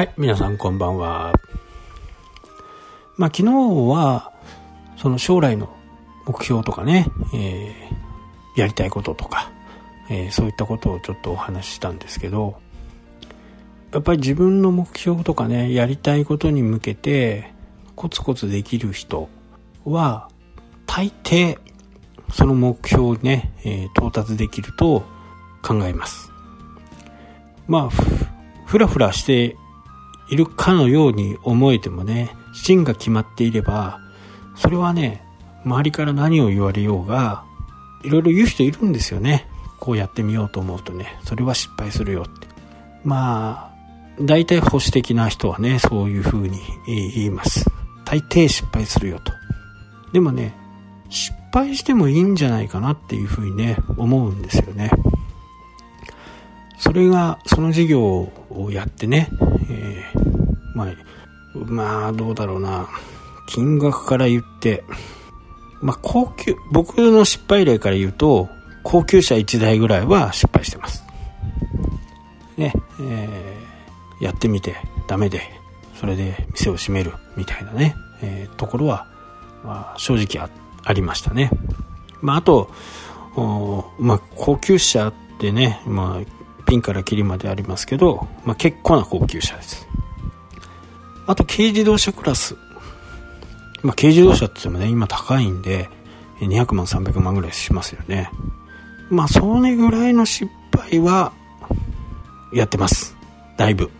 はい、皆さんこんばんは。まあ昨日は、その将来の目標とかね、えー、やりたいこととか、えー、そういったことをちょっとお話ししたんですけど、やっぱり自分の目標とかね、やりたいことに向けて、コツコツできる人は、大抵、その目標にね、えー、到達できると考えます。まあ、ふらふらしているかのように思えてもね、芯が決まっていれば、それはね、周りから何を言われようが、いろいろ言う人いるんですよね。こうやってみようと思うとね、それは失敗するよって。まあ、大体保守的な人はね、そういう風に言います。大抵失敗するよと。でもね、失敗してもいいんじゃないかなっていう風にね、思うんですよね。それが、その事業をやってね、まあ、まあ、どうだろうな。金額から言って、まあ、高級、僕の失敗例から言うと、高級車1台ぐらいは失敗してます。ね、えー、やってみてダメで、それで店を閉めるみたいなね、えー、ところは、まあ、正直ありましたね。まあ、あと、まあ、高級車ってね、まあ、ピンからキリまでありますけど、まあ、結構な高級車です。あと軽自動車クラス。まあ、軽自動車って言ってもね、今高いんで、200万、300万ぐらいしますよね。まあ、それぐらいの失敗は、やってます。だいぶ。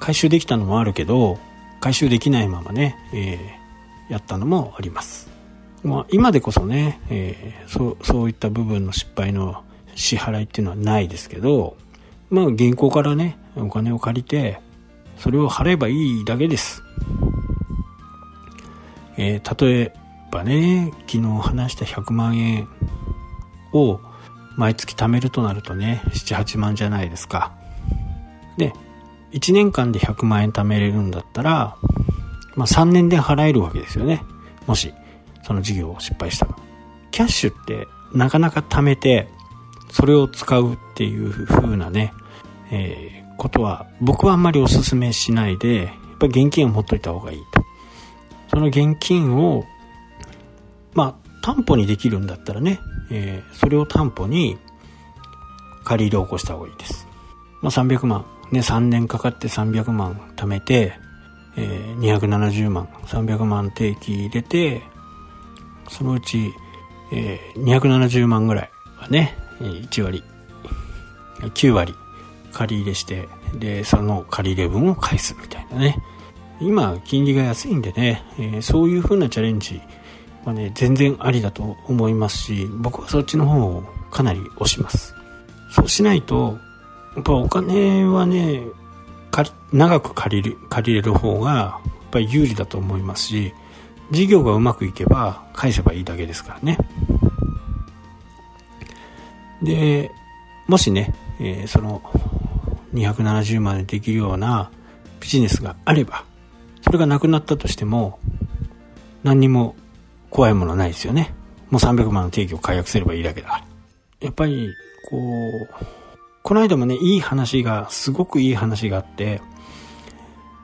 回収できたのもあるけど、回収できないままね、えー、やったのもあります。まあ、今でこそね、えー、そう、そういった部分の失敗の支払いっていうのはないですけど、まあ銀行からね、お金を借りて、それを払えばいいだけです。えー、例えばね、昨日話した100万円を毎月貯めるとなるとね、7、8万じゃないですか。で、1年間で100万円貯めれるんだったら、まあ3年で払えるわけですよね。もし、その事業を失敗したら。キャッシュってなかなか貯めて、それを使うっていう風なね、えー、ことは僕はあんまりお勧めしないで、やっぱり現金を持っといた方がいいと。その現金を、まあ、担保にできるんだったらね、えー、それを担保に借り入れを起こした方がいいです。まあ、300万、ね、3年かかって300万貯めて、えー、270万、300万定期入れて、そのうち、えー、270万ぐらいはね、1割、9割借り入れして、で、その借り入れ分を返すみたいなね。今、金利が安いんでね、えー、そういう風なチャレンジはね、全然ありだと思いますし、僕はそっちの方をかなり推します。そうしないと、やっぱお金はね、長く借りる、借りれる方が、やっぱり有利だと思いますし、事業がうまくいけば返せばいいだけですからね。で、もしね、えー、その270万でできるようなビジネスがあれば、それがなくなったとしても、何にも怖いものないですよね。もう300万の定義を解約すればいいだけだ。やっぱり、こう、この間もね、いい話が、すごくいい話があって、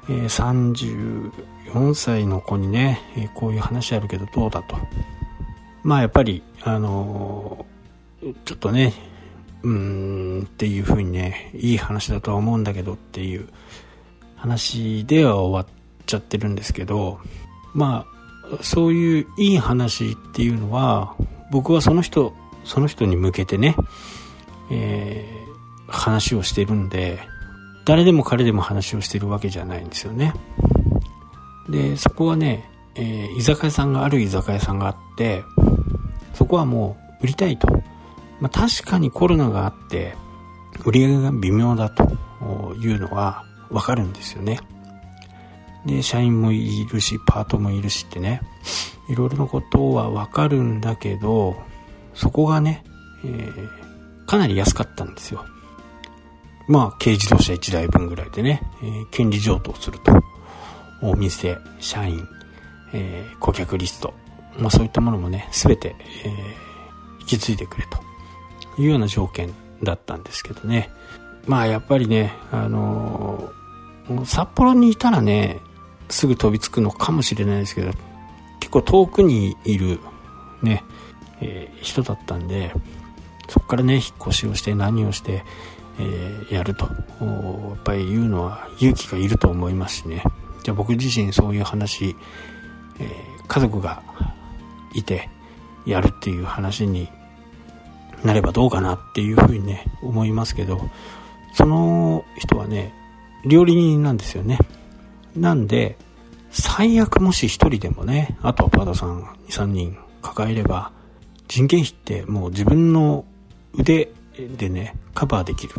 え、34歳の子にね、え、こういう話あるけどどうだと。まあやっぱり、あのちょっとね、うーんっていう風にね、いい話だとは思うんだけどっていう話では終わっちゃってるんですけど、まあ、そういういい話っていうのは、僕はその人、その人に向けてね、えー、話をしてるんで、誰でも彼でも話をしてるわけじゃないんですよね。で、そこはね、えー、居酒屋さんがある居酒屋さんがあって、そこはもう売りたいと。まあ、確かにコロナがあって売り上げが微妙だというのはわかるんですよね。で、社員もいるし、パートもいるしってね、いろいろなことはわかるんだけど、そこがね、えー、かなり安かったんですよ。まあ、軽自動車1台分ぐらいでね、えー、権利譲渡すると。お店、社員、えー、顧客リスト、まあそういったものもね、すべて、えー、引き継いでくれと。いうような条件だったんですけどね。まあやっぱりね、あのー、札幌にいたらね、すぐ飛びつくのかもしれないですけど、結構遠くにいるね、えー、人だったんで、そこからね、引っ越しをして何をして、えー、やると、やっぱり言うのは勇気がいると思いますしね。じゃあ僕自身そういう話、えー、家族がいてやるっていう話になればどうかなっていうふうにね、思いますけど、その人はね、料理人なんですよね。なんで、最悪もし一人でもね、あとはパートさん2、3人抱えれば、人件費ってもう自分の腕でね、カバーできる。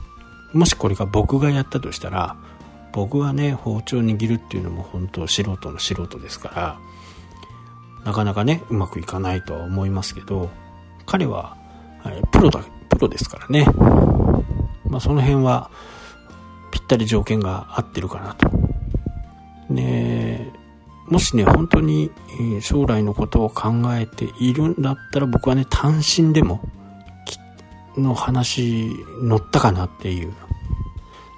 もしこれが僕がやったとしたら、僕はね、包丁握るっていうのも本当素人の素人ですから、なかなかね、うまくいかないとは思いますけど、彼は、プロだ、プロですからね。まあその辺は、ぴったり条件が合ってるかなと。ねもしね、本当に将来のことを考えているんだったら僕はね、単身でも、の話乗ったかなっていう。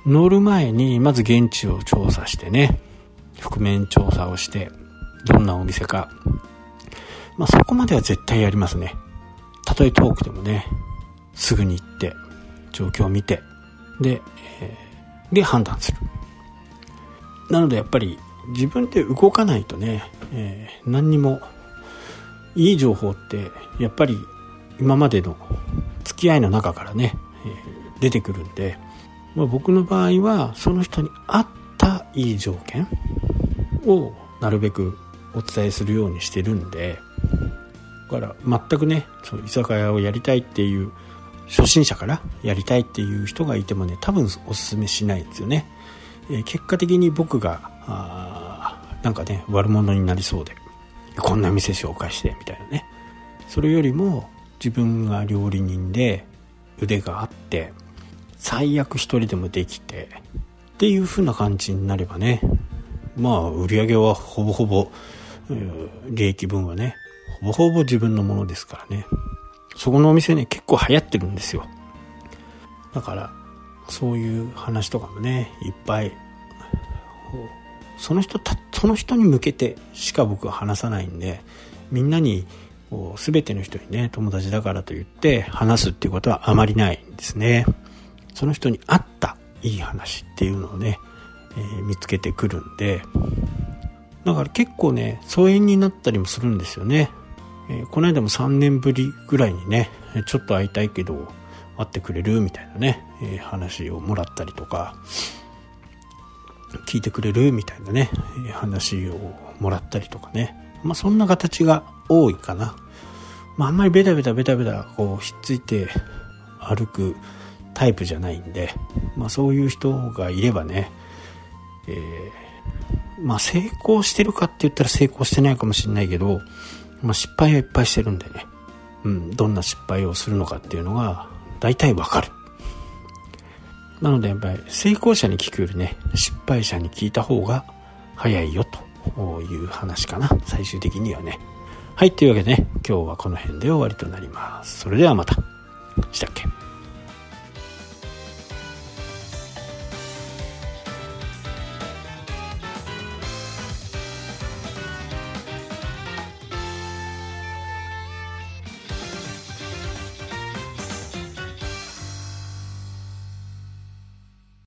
乗る前に、まず現地を調査してね、覆面調査をして、どんなお店か。まあ、そこまでは絶対やりますね。たとえ遠くでもね、すぐに行って、状況を見て、で、えー、で判断する。なのでやっぱり自分で動かないとね、えー、何にもいい情報ってやっぱり今までの付き合いの中からね、えー、出てくるんで、まあ、僕の場合はその人に合ったいい条件をなるべくお伝えするようにしてるんでだから全くねその居酒屋をやりたいっていう初心者からやりたいっていう人がいてもね多分おすすめしないんですよね、えー、結果的に僕があなんかね悪者になりそうでこんな店紹介してみたいなね。それよりも自分が料理人で腕があって最悪一人でもできてっていう風な感じになればねまあ売り上げはほぼほぼ、利益分はねほぼほぼ自分のものですからね。そこのお店ね結構流行ってるんですよ。だからそういう話とかもねいっぱい。その人たその人に向けてしか僕は話さないんでみんなにこう全ての人にね友達だからと言って話すっていうことはあまりないんですね。その人に合ったいい話っていうのをね、えー、見つけてくるんで。だから結構ね疎遠になったりもするんですよね、えー、この間も3年ぶりぐらいにねちょっと会いたいけど会ってくれるみたいなね、えー、話をもらったりとか聞いてくれるみたいなね、話をもらったりとかね。まあそんな形が多いかな。まああんまりベタベタベタベタこうひっついて歩くタイプじゃないんで、まあそういう人がいればね、えー、まあ成功してるかって言ったら成功してないかもしれないけど、まあ失敗はいっぱいしてるんでね、うん、どんな失敗をするのかっていうのが大体わかる。なのでやっぱり成功者に聞くよりね、失敗者に聞いた方が早いよという話かな。最終的にはね。はい、というわけでね、今日はこの辺で終わりとなります。それではまた。したっけ？